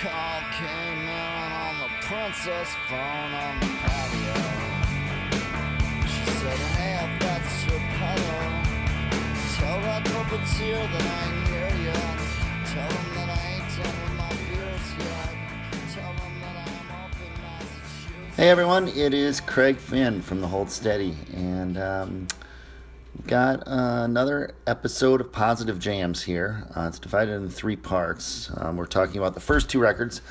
call came in on the princess phone on the patio. She said, Hey, if that's your tell that puppeteer that I here yet. Tell him that I ain't done with my beers yet. Tell him that I'm up in Massachusetts. Hey everyone, it is Craig Finn from the Hold Steady, and um, got uh, another episode of Positive Jams here. Uh, it's divided into three parts. Um, we're talking about the first two records,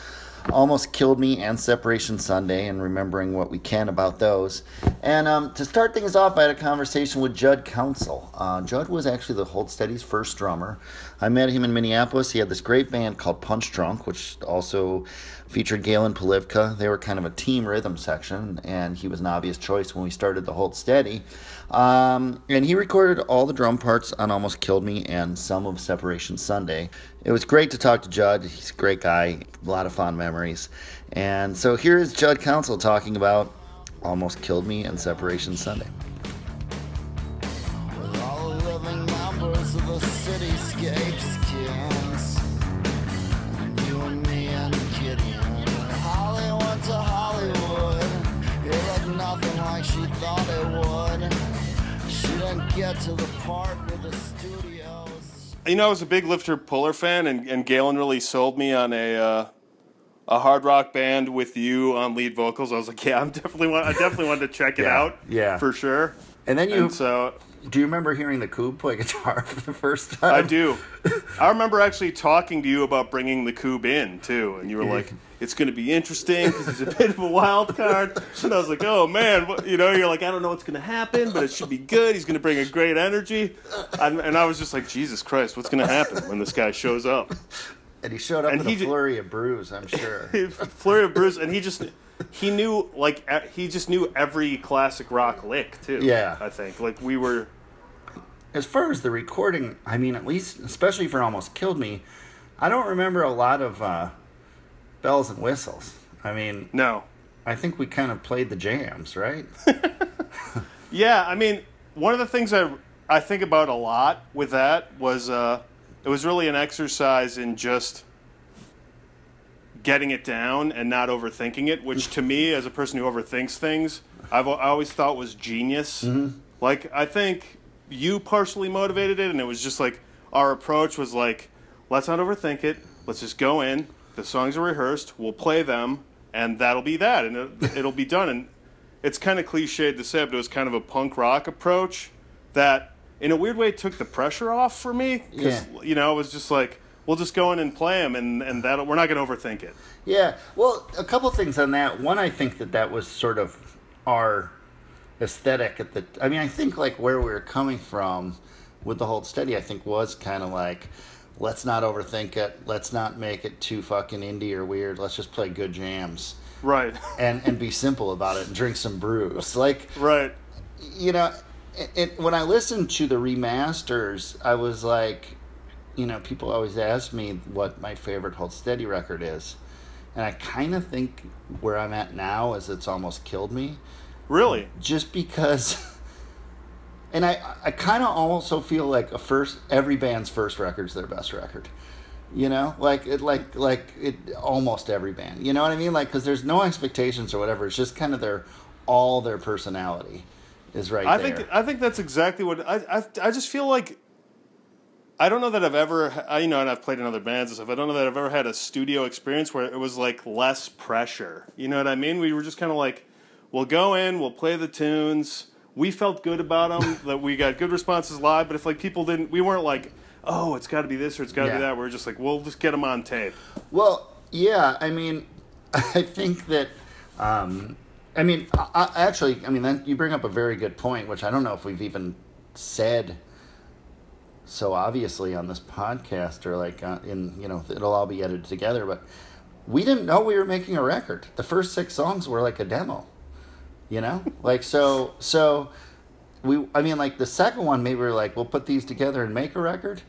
Almost Killed Me and Separation Sunday, and remembering what we can about those. And um, to start things off, I had a conversation with Judd Counsell. Uh, Judd was actually the Hold Steady's first drummer. I met him in Minneapolis. He had this great band called Punch Drunk, which also featured Galen Polivka. They were kind of a team rhythm section, and he was an obvious choice when we started the Hold Steady. Um, and he recorded all the drum parts on Almost Killed Me and some of Separation Sunday. It was great to talk to Judd. He's a great guy, a lot of fond memories. And so here is Judd Counsell talking about Almost Killed Me and Separation Sunday. You know, I was a big Lifter Puller fan, and, and Galen really sold me on a uh, a hard rock band with you on lead vocals. I was like, yeah, I'm definitely want, I definitely wanted to check it Yeah, out, yeah. for sure. And then you, And so do you remember hearing the Coob play guitar for the first time? I do. I remember actually talking to you about bringing the Coob in too, and you were like, "It's going to be interesting because he's a bit of a wild card." And I was like, "Oh man, what, you know?" You're like, "I don't know what's going to happen, but it should be good. He's going to bring a great energy." And, and I was just like, "Jesus Christ, what's going to happen when this guy shows up?" And he showed up And with he a flurry of brews, I'm sure. Flurry of Bruce, and he just he knew like he just knew every classic rock lick too. Yeah. I think like we were. As far as the recording, I mean, at least, especially for Almost Killed Me, I don't remember a lot of uh, bells and whistles. I mean, No, I think we kind of played the jams, right? Yeah, I mean, one of the things I I think about a lot with that was uh, it was really an exercise in just getting it down and not overthinking it, which to me, as a person who overthinks things, I've I always thought was genius. Like I think you partially motivated it, and it was just like our approach was like, let's not overthink it. Let's just go in. The songs are rehearsed. We'll play them, and that'll be that, and it, it'll be done. And it's kind of cliched to say, but it was kind of a punk rock approach that, in a weird way, took the pressure off for me. Because Yeah. you know, it was just like, we'll just go in and play them, and and that we're not going to overthink it. Yeah. Well, a couple things on that. One, I think that that was sort of our aesthetic at the. I mean, I think like where we were coming from with the Hold Steady, I think was kind of like, let's not overthink it. Let's not make it too fucking indie or weird. Let's just play good jams. Right. and and be simple about it and drink some brews. Like right. you know, it, it, when I listened to the remasters, I was like, you know, people always ask me what my favorite Hold Steady record is, and I kind of think where I'm at now is it's almost killed me, Really. just because. And I, I kind of also feel like a first every band's first record's their best record, you know, like it like like it almost every band, you know what I mean? Like because there's no expectations or whatever. It's just kind of their all their personality is right I there. think I think that's exactly what I, I I just feel like I don't know that I've ever I, you know and I've played in other bands and stuff. I don't know that I've ever had a studio experience where it was like less pressure. You know what I mean? We were just kind of like we'll go in, we'll play the tunes. We felt good about them that we got good responses live, but if like people didn't we weren't like oh, it's got to be this or it's got to Yeah. be that. We are just like, we'll just get them on tape. Well, yeah, I mean, I think that, um, I mean, I, I, actually, I mean, then you bring up a very good point, which I don't know if we've even said so obviously on this podcast or like uh, in, you know, it'll all be edited together, but we didn't know we were making a record. The first six songs were like a demo, you know, like so, so we, I mean, like the second one, maybe we are like, we'll put these together and make a record.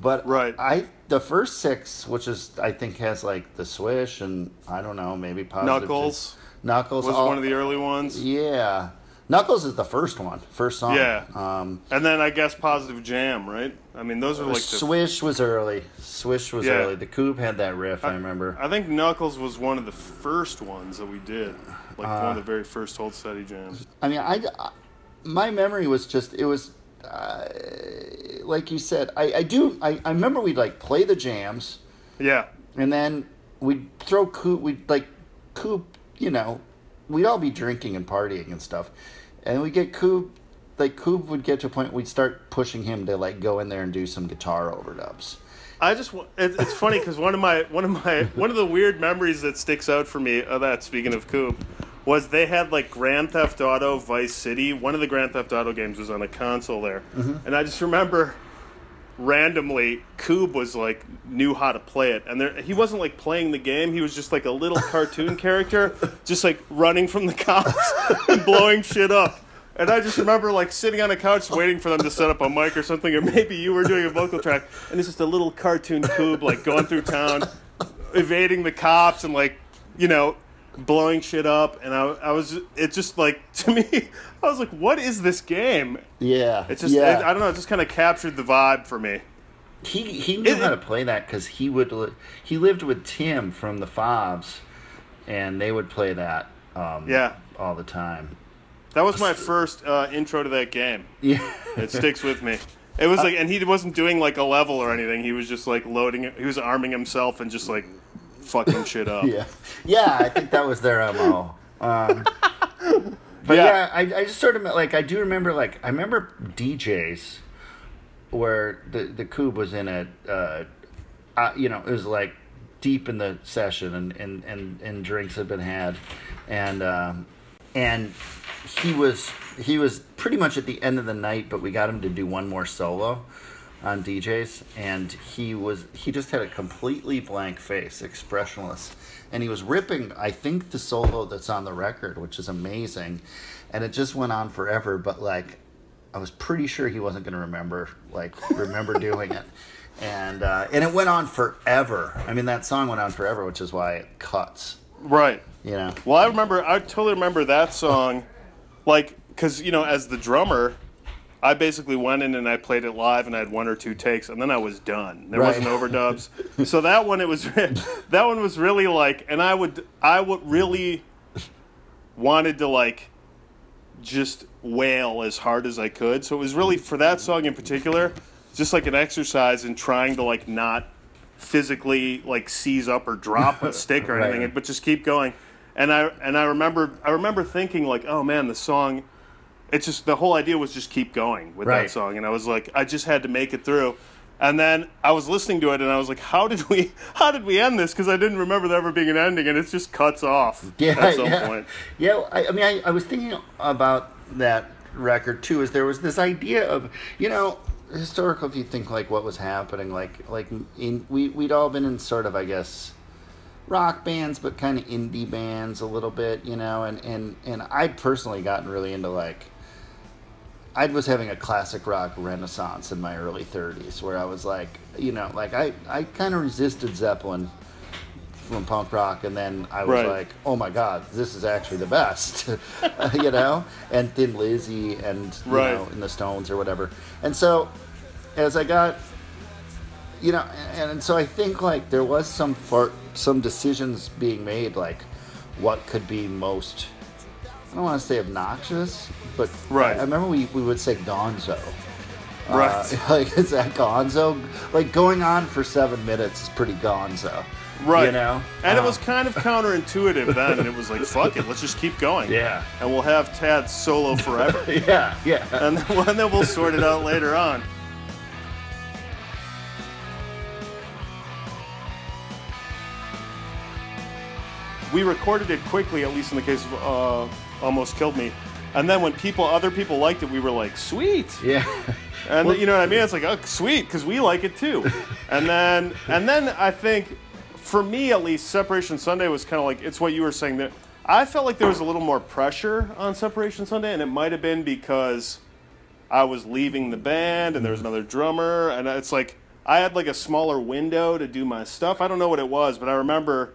But Right. I the first six, which is I think has like the swish and I don't know maybe positive Knuckles Knuckles was all- one of the early ones. yeah. Knuckles is the first one, first song. Yeah. Um, And then I guess Positive Jam, right? I mean, those are like the. Swish was early. Swish was Yeah. early. The Coupe had that riff. I, remember. I think Knuckles was one of the first ones that we did, like Uh, one of the very first Hold Steady jams. I mean, I, I- my memory was just it was uh, like you said. I, I do. I, I remember we'd like play the jams, Yeah, and then we'd throw Coop. We'd like Coop. You know, we'd all be drinking and partying and stuff, and we get Coop. Like Coop would get to a point we'd start pushing him to like go in there and do some guitar overdubs. I just it's funny because one of my one of my one of the weird memories that sticks out for me of that. Speaking of Coop, was they had like Grand Theft Auto Vice City. One of the Grand Theft Auto games was on a console there, mm-hmm. and I just remember randomly Coob was like knew how to play it. And there he wasn't like playing the game. He was just like a little cartoon character just like running from the cops and blowing shit up. And I just remember like sitting on a couch waiting for them to set up a mic or something or maybe you were doing a vocal track and it's just a little cartoon Coob like going through town evading the cops and like you know blowing shit up and I, I was it just like to me I was like what is this game Yeah, it's just yeah. it, I don't know. It just kind of captured the vibe for me. he he knew It- how to play that because he would li- he lived with Tim from the Fobs, and they would play that. Um, Yeah. all the time. That was my first uh, intro to that game. Yeah, It sticks with me. It was like, and he wasn't doing like a level or anything. He was just like loading. He was arming himself and just like fucking shit up. yeah, yeah. I think that was their mo. Um, but Yeah. yeah, I, I just sort of like I do remember like I remember DJs where the the Coob was in a uh, uh, you know it was like deep in the session and and and, and drinks had been had and um, and he was he was pretty much at the end of the night but we got him to do one more solo on DJs and he was he just had a completely blank face expressionless and he was ripping I think the solo that's on the record which is amazing and it just went on forever but like I was pretty sure he wasn't going to remember like remember doing it, and uh, and it went on forever. I mean, that song went on forever, which is why it cuts. Right. You know. Well, I remember. I totally remember that song, like because you know, as the drummer, I basically went in and I played it live, and I had one or two takes, and then I was done. There Right. wasn't overdubs. so that one, it was that one was really like, and I would, I would really wanted to like just wail as hard as I could. So it was really for that song in particular, just like an exercise in trying to like not physically like seize up or drop a stick or Right. anything, but just keep going. And I and I remember I remember thinking like, oh man, the song. It's just the whole idea was just keep going with Right. that song, and I was like, I just had to make it through. And then I was listening to it, and I was like, "How did we? How did we end this?" Because I didn't remember there ever being an ending, and it just cuts off Yeah, at some yeah. point. Yeah, I, I mean, I, I was thinking about that record too. Is there was this idea of you know historical? If you think like what was happening, like like in we we'd all been in sort of I guess rock bands, but kind of indie bands a little bit, you know, and and and I'd personally gotten really into like. I was having a classic rock renaissance in my early 30s where I was like, you know, like I, I kind of resisted Zeppelin from punk rock and then I was Right. like, oh my god, this is actually the best, you know, and Thin Lizzy and you Right. know, and the Stones or whatever. And so as I got, you know, and, and so I think like there was some for some decisions being made like what could be most. I don't want to say obnoxious, but Right. I, I remember we, we would say gonzo. Right. Uh, like, is that gonzo? Like, going on for seven minutes is pretty gonzo. Right. You know? And it Uh, was kind of counterintuitive then, and it was like, fuck it, let's just keep going. Yeah. And we'll have Tad solo forever. Yeah, yeah. and, then, and then we'll sort it out later on. We recorded it quickly, at least in the case of uh, Almost Killed Me. And then when people, other people liked it, we were like, sweet. yeah. And you know what I mean? It's like, oh, sweet, because we like it too. and then, and then I think, for me at least, Separation Sunday was kind of like it's what you were saying that I felt like there was a little more pressure on Separation Sunday, and it might have been because I was leaving the band and there was another drummer, and it's like I had like a smaller window to do my stuff. I don't know what it was, but I remember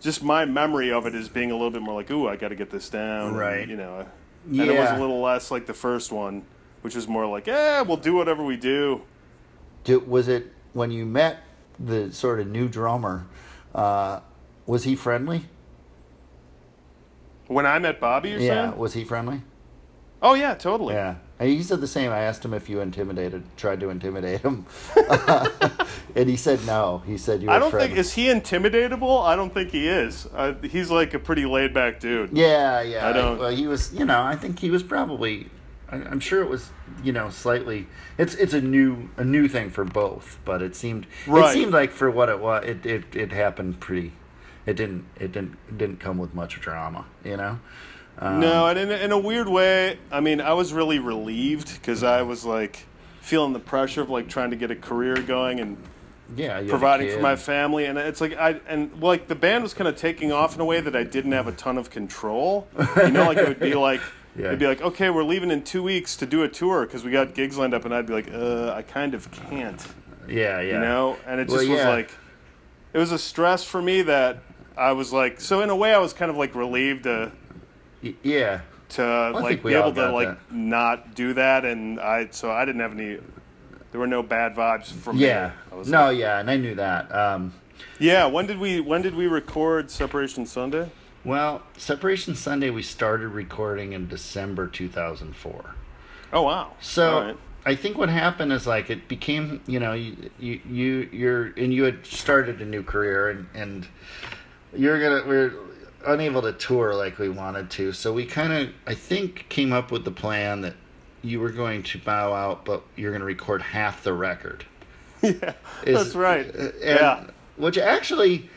just my memory of it is being a little bit more like, ooh, I got to get this down. and, Right. you know, and it was a little less like the first one, which was more like, "Eh, we'll do whatever we do." Do, was it when you met the sort of new drummer? Uh, was he friendly? When I met Bobby, yeah, saying? was he friendly? Oh yeah, totally. Yeah, And he said the same. I asked him if you intimidated, tried to intimidate him, and he said no. He said you were I don't friendly. think is he intimidatable. I don't think he is. Uh, he's like a pretty laid back dude. Yeah, yeah. I don't- Well, he was. You know, I think he was probably. I- I'm sure it was. You know, slightly. It's it's a new a new thing for both, but it seemed it seemed like for what it was, it it, it happened pretty. It didn't it didn't it didn't come with much drama. You know. Um, no, and in, in a weird way, I mean, I was really relieved because I was like feeling the pressure of like trying to get a career going and Yeah. you had a providing for my family, and it's like I and like the band was kind of taking off in a way that I didn't have a ton of control. You know, like it would be like. Yeah. It'd be like, okay, we're leaving in two weeks to do a tour because we got gigs lined up, and I'd be like, uh, I kind of can't. Yeah, yeah. you know and it Well, just was yeah. like it was a stress for me that i was like so in a way i was kind of like relieved to Y- yeah. to like be able to like that. not do that and i so i didn't have any there were no bad vibes from Yeah. No, like- yeah, and I knew that. Um, yeah when did we when did we record separation sunday well, Separation Sunday, we started recording in December 2004. oh wow So right. I think what happened is like it became, you know, you you, you you're and you had started a new career and and you're gonna we're unable to tour like we wanted to. So we kind of I think came up with the plan that you were going to bow out, but you're going to record half the record. yeah Is- that's right and- yeah Which actually,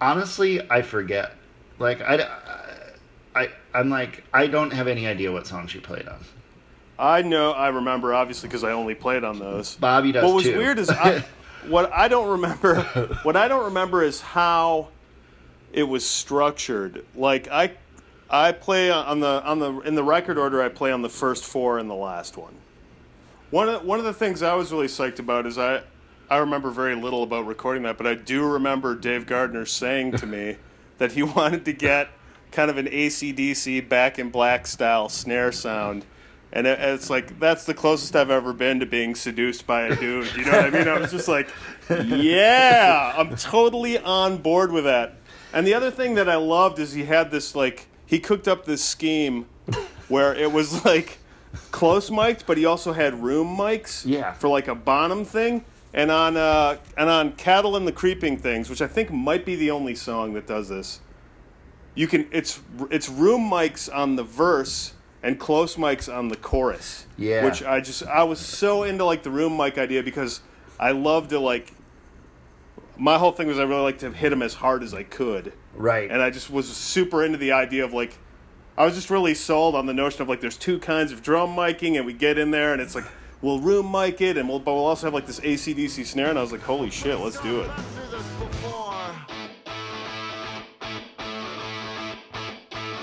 honestly, I forget. Like I, I, I'm like I don't have any idea what songs you played on. i know i remember obviously because i only played on those Bobby does what was too. weird is I, what I don't remember. What I don't remember is how it was structured. Like I, I play on the on the in the record order. I play on the first four and the last one. One of one of the things I was really psyched about is I, I remember very little about recording that, but I do remember Dave Gardner saying to me that he wanted to get kind of an ACDC Back in Black style snare sound. And it, it's like that's the closest I've ever been to being seduced by a dude. You know what I mean? I was just like, yeah, I'm totally on board with that. And the other thing that I loved is he had this like he cooked up this scheme where it was like close mics, but he also had room mics Yeah. for like a Bonham thing. And on uh, and on Cattle and the Creeping Things, which I think might be the only song that does this, you can it's it's room mics on the verse and close mics on the chorus. Yeah. Which I just I was so into like the room mic idea because I love to like my whole thing was I really like to hit them as hard as I could. Right. And I just was super into the idea of like I was just really sold on the notion of like there's two kinds of drum miking and we get in there and it's like we'll room mic it and we'll but we'll also have like this ACDC snare and I was like holy shit let's do it. Been through this before.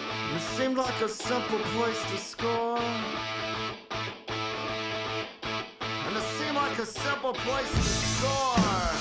And It seemed like a simple place to score. And it seemed like a simple place to score.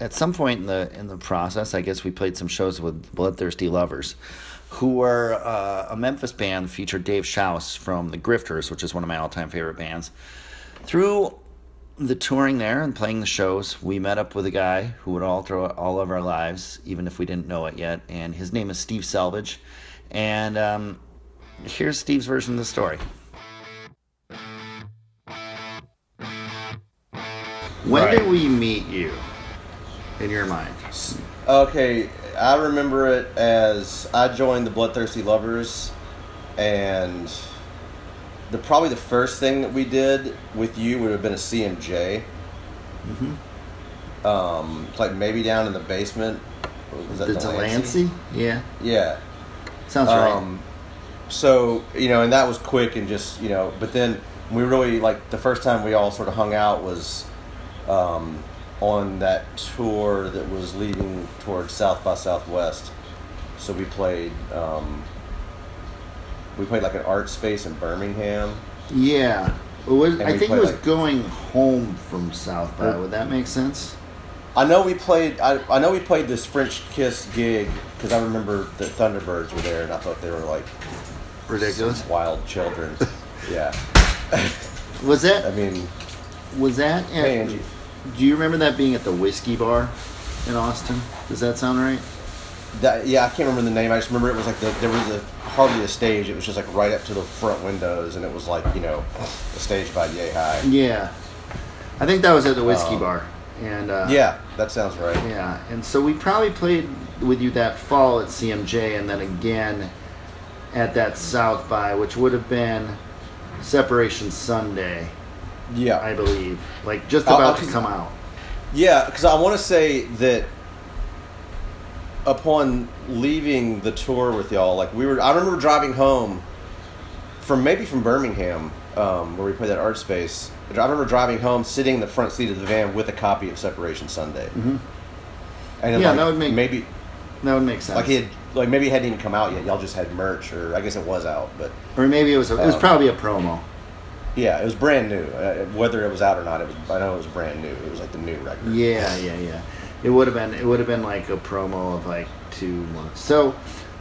at some point in the in the process. I guess we played some shows with Bloodthirsty Lovers, who were uh, a Memphis band featured Dave Shouse from the Grifters, which is one of my all-time favorite bands. Through the touring there and playing the shows, we met up with a guy who would alter all of our lives, even if we didn't know it yet. And his name is Steve Selvidge. And um, here's Steve's version of the story. When Right. did we meet you? In your mind? Okay, I remember it as I joined the Bloodthirsty Lovers, and the probably the first thing that we did with you would have been a CMJ. Mm-hmm. Um, like maybe down in the basement. Was that The Delancey? Yeah. Yeah. Sounds right. Um, so you know, and that was quick and just you know, but then we really like the first time we all sort of hung out was um, on that tour that was leading towards South by Southwest. So we played. Um, we played like an art space in Birmingham. Yeah. It was, I think it was like- going home from South by. Would that make sense? I know we played. I, I know we played this French Kiss gig because I remember the Thunderbirds were there, and I thought they were like Ridiculous. wild children. yeah, Was that? I mean, was that? At, Hey, Angie. Do you remember that being at the whiskey bar in Austin? Does that sound right? that, yeah, I can't remember the name. I just remember it was like the, there was a hardly a stage. It was just like right up to the front windows, and it was like you know, a stage by yay high. Yeah. I think that was at the whiskey Um, bar, and uh, Yeah, that sounds right. Yeah, and so we probably played with you that fall at CMJ, and then again at that South by, which would have been Separation Sunday, Yeah, I believe, like just I'll- about I'll- to come out. Yeah, because I want to say that upon leaving the tour with y'all, like we were, I remember driving home from maybe from Birmingham, um, where we played that art space. I remember driving home, sitting in the front seat of the van with a copy of Separation Sunday. Mm-hmm. And Yeah, like, that would make- maybe That would make sense. like he had like maybe it hadn't even come out yet. Y'all just had merch, or I guess it was out, but or maybe it was. A, it was Um, probably a promo. Yeah, it was brand new. Uh, whether it was out or not, it was. I know it was brand new. It was like the new record. Yeah, yeah, yeah. It would have been. It would have been like a promo of like two months. So,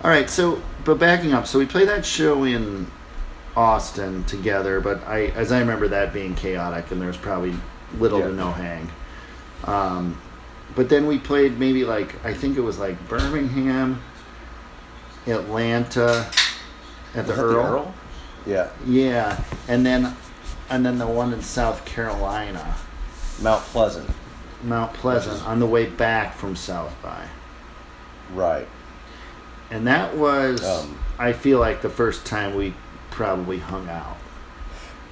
all right. So, but backing up. So we played that show in Austin together. But I, as I remember, that being chaotic, and there was probably little Yeah. to no hang. Um, but then we played maybe like I think it was like Birmingham, Atlanta, at the Was that Earl. Yeah, Yeah, and then and then the one in South Carolina. Mount Pleasant. Mount Pleasant on the way back from South by. Right. And that was, Um, I feel like, the first time we probably hung out.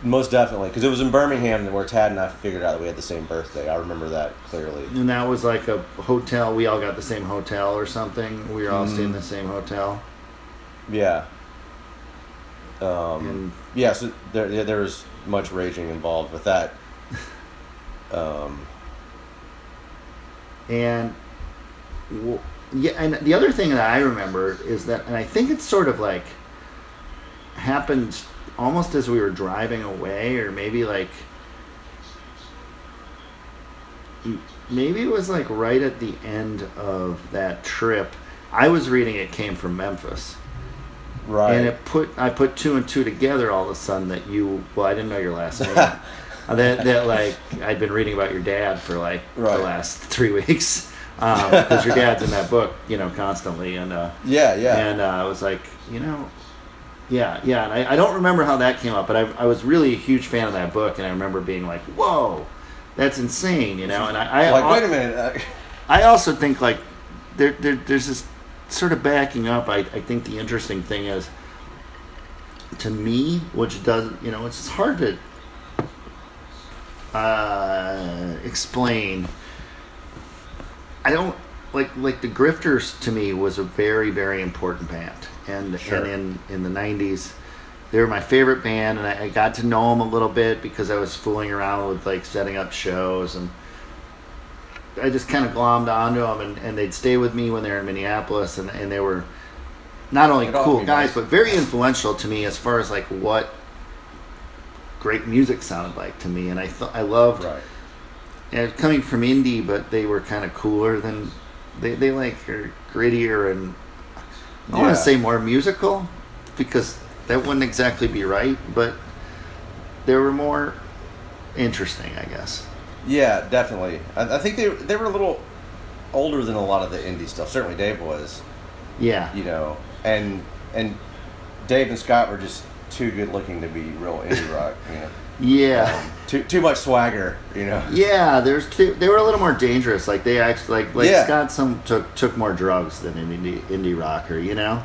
Most definitely, because it was in Birmingham where Tad and I figured out that we had the same birthday. I remember that clearly. And that was like a hotel. We all got the same hotel or something. We were all staying in Mm. the same hotel. Yeah. Um, yeah, so there, yeah, there was much raging involved with that. Um, and w- yeah, and the other thing that I remember is that, and I think it's sort of like happened almost as we were driving away, or maybe like maybe it was like right at the end of that trip. I was reading it came from Memphis. Right. And it put I put two and two together all of a sudden that you well I didn't know your last name. That that like I'd been reading about your dad for like Right. the last three weeks because your dad's in that book you know constantly and uh, yeah, yeah. and uh, I was like you know yeah yeah and I, I don't remember how that came up but I, I was really a huge fan of that book and I remember being like whoa that's insane you know and I, I like, wait a minute. I also think like there, there there's this sort of backing up. I, I think the interesting thing is to me, which does you know, it's hard to uh, explain. I don't like like the Grifters to me was a very very important band, and Sure. and in in the '90s. They were my favorite band, and I, I got to know them a little bit because I was fooling around with like setting up shows and I just kind of glommed onto them, and, and they'd stay with me when they were in Minneapolis, and, and they were not only They'd cool guys, nice. but very influential to me as far as like what great music sounded like to me, and I thought I loved right. and coming from indie, but they were kind of cooler than they they like are grittier and I want to say more musical because that wouldn't exactly be right, but they were more interesting, I guess. Yeah, definitely. I, I think they they were a little older than a lot of the indie stuff. Certainly, Dave was. Yeah, You know, and and Dave and Scott were just too good looking to be real indie rock. You know, yeah. um, too too much swagger. You know. Yeah, there's two, they were a little more dangerous. Like they actually like like Yeah. Scott some took took more drugs than an indie indie rocker, you know.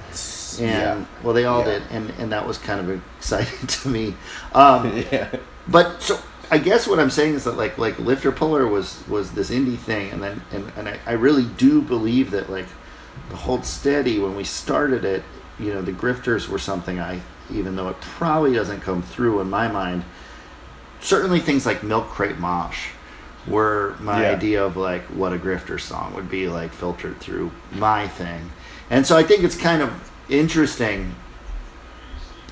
And yeah. well, they all Yeah. did, and and that was kind of exciting to me. Um, yeah. but so I guess what I'm saying is that like like Lifter Puller was was this indie thing, and then and, and I, I really do believe that like the Hold Steady when we started it, you know, the grifters were something I, even though it probably doesn't come through in my mind, certainly things like Milk Crate Mosh were my Yeah. idea of like what a grifter song would be like filtered through my thing. And so I think it's kind of interesting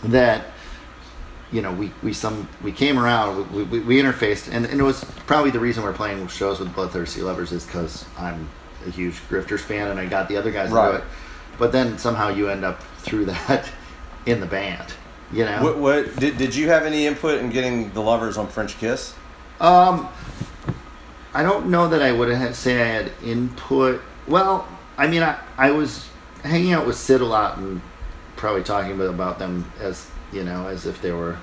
that you know we, we some we came around we, we, we interfaced and, and it was probably the reason we're playing shows with bloodthirsty lovers is because i'm a huge grifters fan and i got the other guys to do it but then somehow you end up through that in the band you know What, what did, did you have any input in getting the lovers on French Kiss? Um, I don't know that I would have say I had input. Well, I mean, I, I was hanging out with Syd a lot and probably talking about them as you know as if they were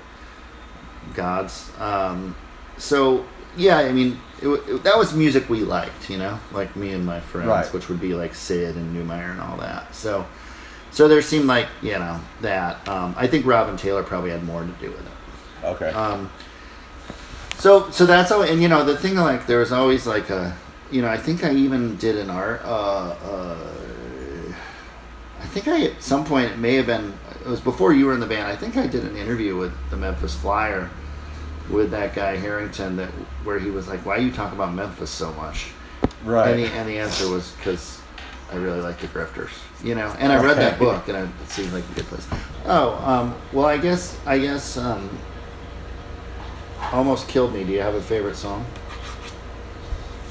gods. Um, so yeah, I mean, it, it, that was music we liked, you know, like me and my friends, Right. which would be like Syd and Newmeyer and all that. So. So there seemed like you know that um, I think Robin Taylor probably had more to do with it. Okay. Um, so so that's how and you know the thing like there was always like a you know I think I even did an art uh, uh, I think I at some point it may have been it was before you were in the band I think I did an interview with the Memphis Flyer with that guy Harrington that where he was like why you talk about Memphis so much right. and the, and the answer was because I really like the Grifters, you know. And I read that book, and it seemed like a good place. Oh, um, well, I guess I guess um, almost killed me. Do you have a favorite song?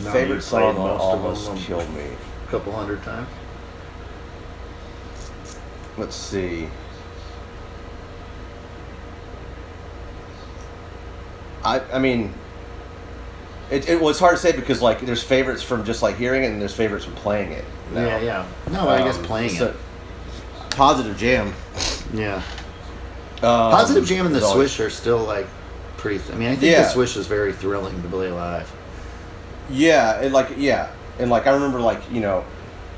No, Favorite song played most of almost them killed me. a couple hundred times. Let's see. I I mean, it, it was hard to say because like there's favorites from just like hearing it and there's favorites from playing it. now. Yeah, yeah. No, I guess Um, playing so- it. Positive Jam. Yeah. Um, Positive Jam and the is always- Swish are still like pretty. I mean, I think Yeah. the Swish is very thrilling to play live. Yeah, and like yeah, and like I remember like you know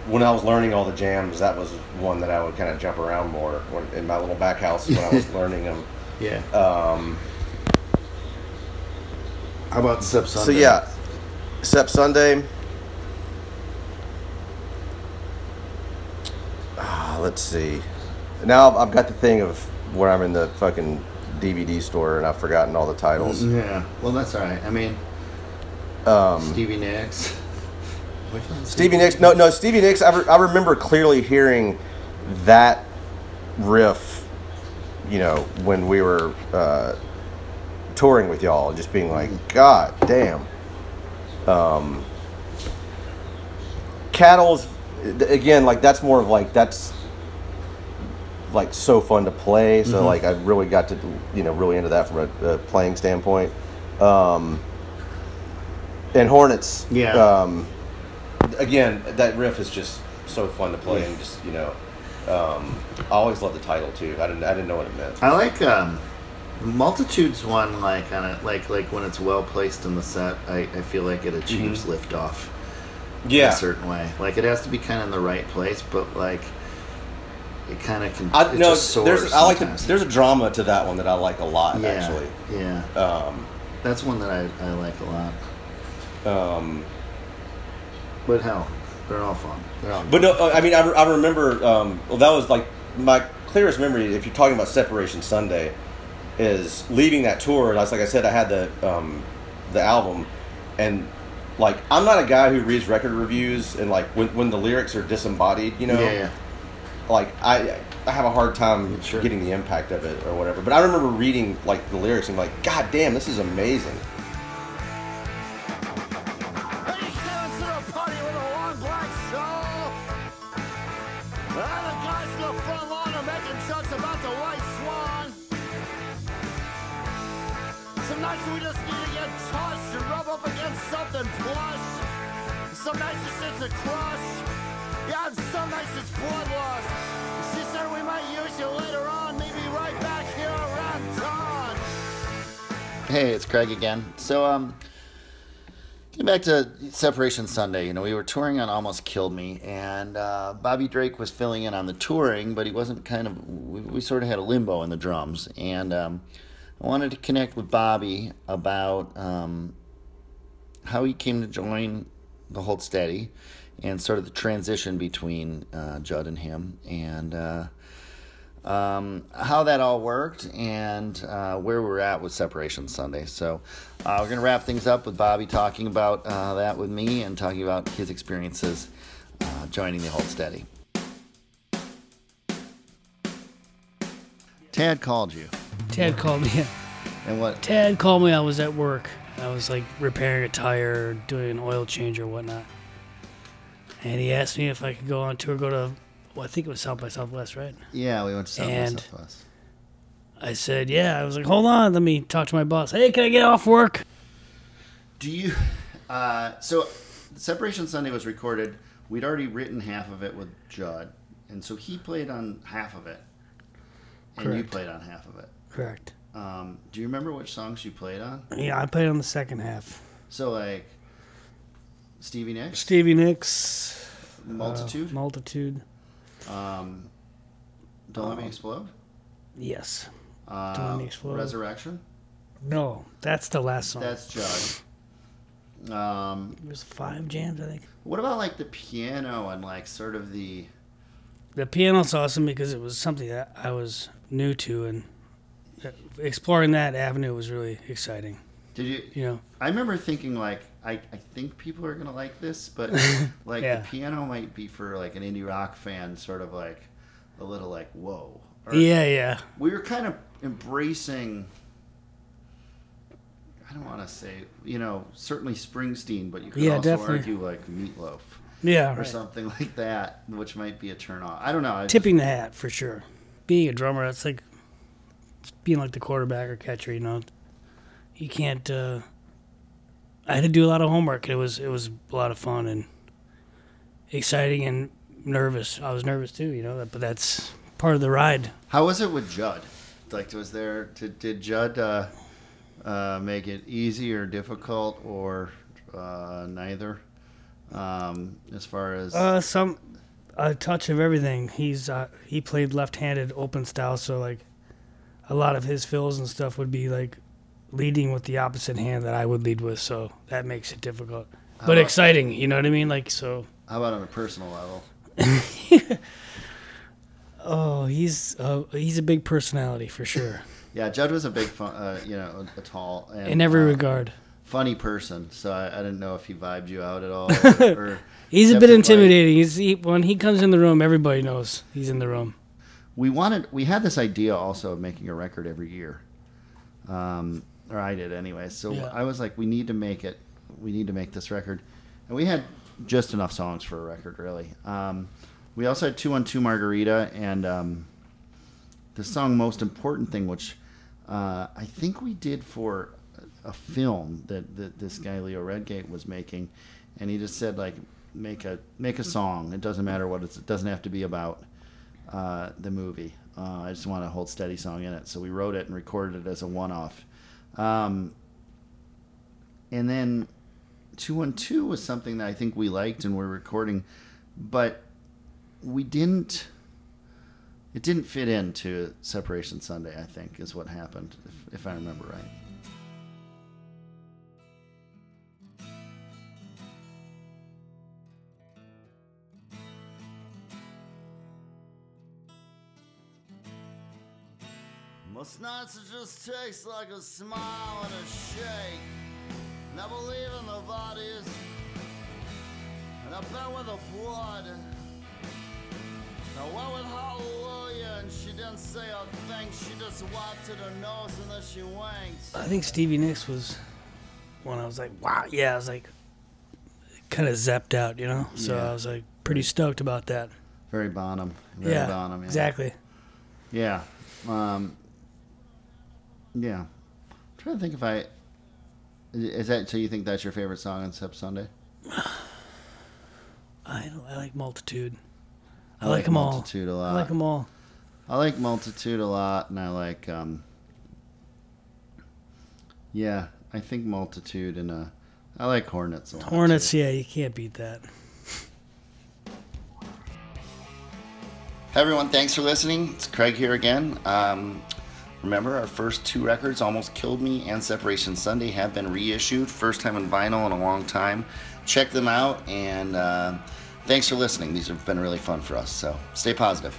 when I was learning all the jams, that was one that I would kind of jump around more when, in my little back house when I was learning them. Yeah. Um, How about Sub so yeah, Sep Sunday. Ah, let's see. Now I've- got the thing of where I'm in the fucking DVD store and I've forgotten all the titles. Yeah. Well, that's all right. I mean, Um, Stevie Nicks. Which one? Stevie Nicks. No, no, Stevie Nicks. I, re- I remember clearly hearing that riff, you know, when we were uh, touring with y'all, just being like, God damn. Um, Cattle's, again, like that's more of like, that's like so fun to play. So, like, I really got to, you know, really into that from a, a playing standpoint. Um, and Hornets. Yeah. Um, again, that riff is just so fun to play, and just you know, um, I always love the title too. I didn't, I didn't know what it meant. I like um, Multitudes one like on a like like when it's well placed in the set. I, I feel like it achieves liftoff in Yeah, a certain way. Like it has to be kind of in the right place, but like it kind of can. I it no. There's, I like the, there's a drama to that one that I like a lot yeah, actually. Yeah, Um, that's one that I, I like a lot. um, But hell, they're all fun. They're all but no, uh, I mean, I, I remember. Um, well, that was like my clearest memory. If you're talking about Separation Sunday, is leaving that tour. And I was like I said, I had the um, the album, and like I'm not a guy who reads record reviews and like when when the lyrics are disembodied, you know. yeah, yeah. like I I have a hard time Sure. getting the impact of it or whatever. But I remember reading like the lyrics and like, God damn, this is amazing. Hey, it's Craig again. So, um, getting back to Separation Sunday, you know, we were touring on Almost Killed Me, and uh, Bobby Drake was filling in on the touring, but he wasn't kind of, we, we sort of had a limbo in the drums. And um, I wanted to connect with Bobby about um, how he came to join the Hold Steady and sort of the transition between uh, Judd and him. And, uh, um, how that all worked and uh, where we're at with Separation Sunday. So uh, we're going to wrap things up with Bobby talking about uh, that with me and talking about his experiences uh, joining the Hold Steady. Tad called you. Ted called me. And what? Ted called me. I was at work. I was like repairing a tire, doing an oil change or whatnot. And he asked me if I could go on tour, go to, well, I think it was South by Southwest, right? Yeah, we went to South by Southwest. I said, yeah. I was like, hold on, let me talk to my boss. Hey, can I get off work? Do you? Uh, so, Separation Sunday was recorded. We'd already written half of it with Judd, and so he played on half of it, and you played on half of it. Correct. Um, do you remember which songs you played on? Yeah, I played on the second half. So, like Stevie Nicks, Stevie Nicks, uh, Multitude, Multitude. Um, Don't Let Me Explode, Yes. uh, Let Me Explode. Resurrection. No, that's the last song. That's Judd. Um, it was five jams, I think. what about like the piano and like sort of the The piano's awesome because it was something that I was new to, and exploring that avenue was really exciting. did you You know, I remember thinking like I, I think people are gonna like this, but like Yeah. the piano might be for like an indie rock fan, sort of like a little like whoa. Or yeah, yeah, We were kind of embracing. I don't want to say you know certainly Springsteen, but you could Yeah, also definitely. argue like Meatloaf yeah. or right. something like that, which might be a turn off. I don't know. I just- Tipping the hat for sure. Being a drummer, it's like being like the quarterback or catcher. You know, you can't. Uh, I had to do a lot of homework. It was it was a lot of fun and exciting and nervous. I was nervous too. You know, but that's part of the ride. How was it with Judd? Like, was there did, did Judd uh, uh, make it easy or difficult or uh, neither? Um, as far as Uh, some a touch of everything. He's uh, he played left-handed open style, so like a lot of his fills and stuff would be like leading with the opposite hand that I would lead with. So that makes it difficult, but about- exciting. You know what I mean? Like so. how about on a personal level? Oh, he's uh, he's a big personality for sure Yeah, Judd was a big, fun, uh, you know, a, a tall and in every uh, regard. funny person. So I, I didn't know if he vibed you out at all. Or, or He's a bit intimidating. He's he, when he comes in the room, everybody knows he's in the room. we wanted we had this idea also of making a record every year um, or i did anyway so Yeah. i was like we need to make it we need to make this record and we had just enough songs for a record really um, we also had two on two margarita and um, the song most important thing which uh, i think we did for a film that, that this guy leo redgate was making and he just said like make a make a song it doesn't matter what it's it doesn't have to be about uh, the movie. Uh, I just want a hold steady song in it, so we wrote it and recorded it as a one-off. Um, and then two one two was something that I think we liked and we're recording, but we didn't. It didn't fit into Separation Sunday. I think is what happened, if, if I remember right. Most nights it just takes like a smile and a shake. And I believe in the bodies. And I bet with the blood. I went with hallelujah and she didn't say a thing. She just wiped to her nose and then she winked. I think Stevie Nicks was when I was like, wow, yeah, I was like, kind of zapped out, you know. So Yeah. I was like pretty stoked about that. Very Bonham. Very yeah, Bonham. Yeah. exactly. Yeah. Um, yeah. I'm trying to think if I. Is that so? You think that's your favorite song on Sub Sunday? I I like Multitude. I, I like like them all. Multitude a lot. I like them all. I like Multitude a lot, and I like. um Yeah, I think Multitude and uh, I like Hornets a lot. Hornets, too. yeah, you can't beat that. Hey everyone, thanks for listening. It's Craig here again. Um, remember, our first two records, Almost Killed Me and Separation Sunday, have been reissued. First time in vinyl in a long time. Check them out, and uh, thanks for listening. These have been really fun for us, so stay positive.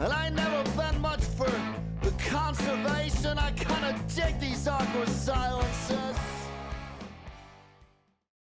And I never been much for the conservation. I kinda dig these awkward silences.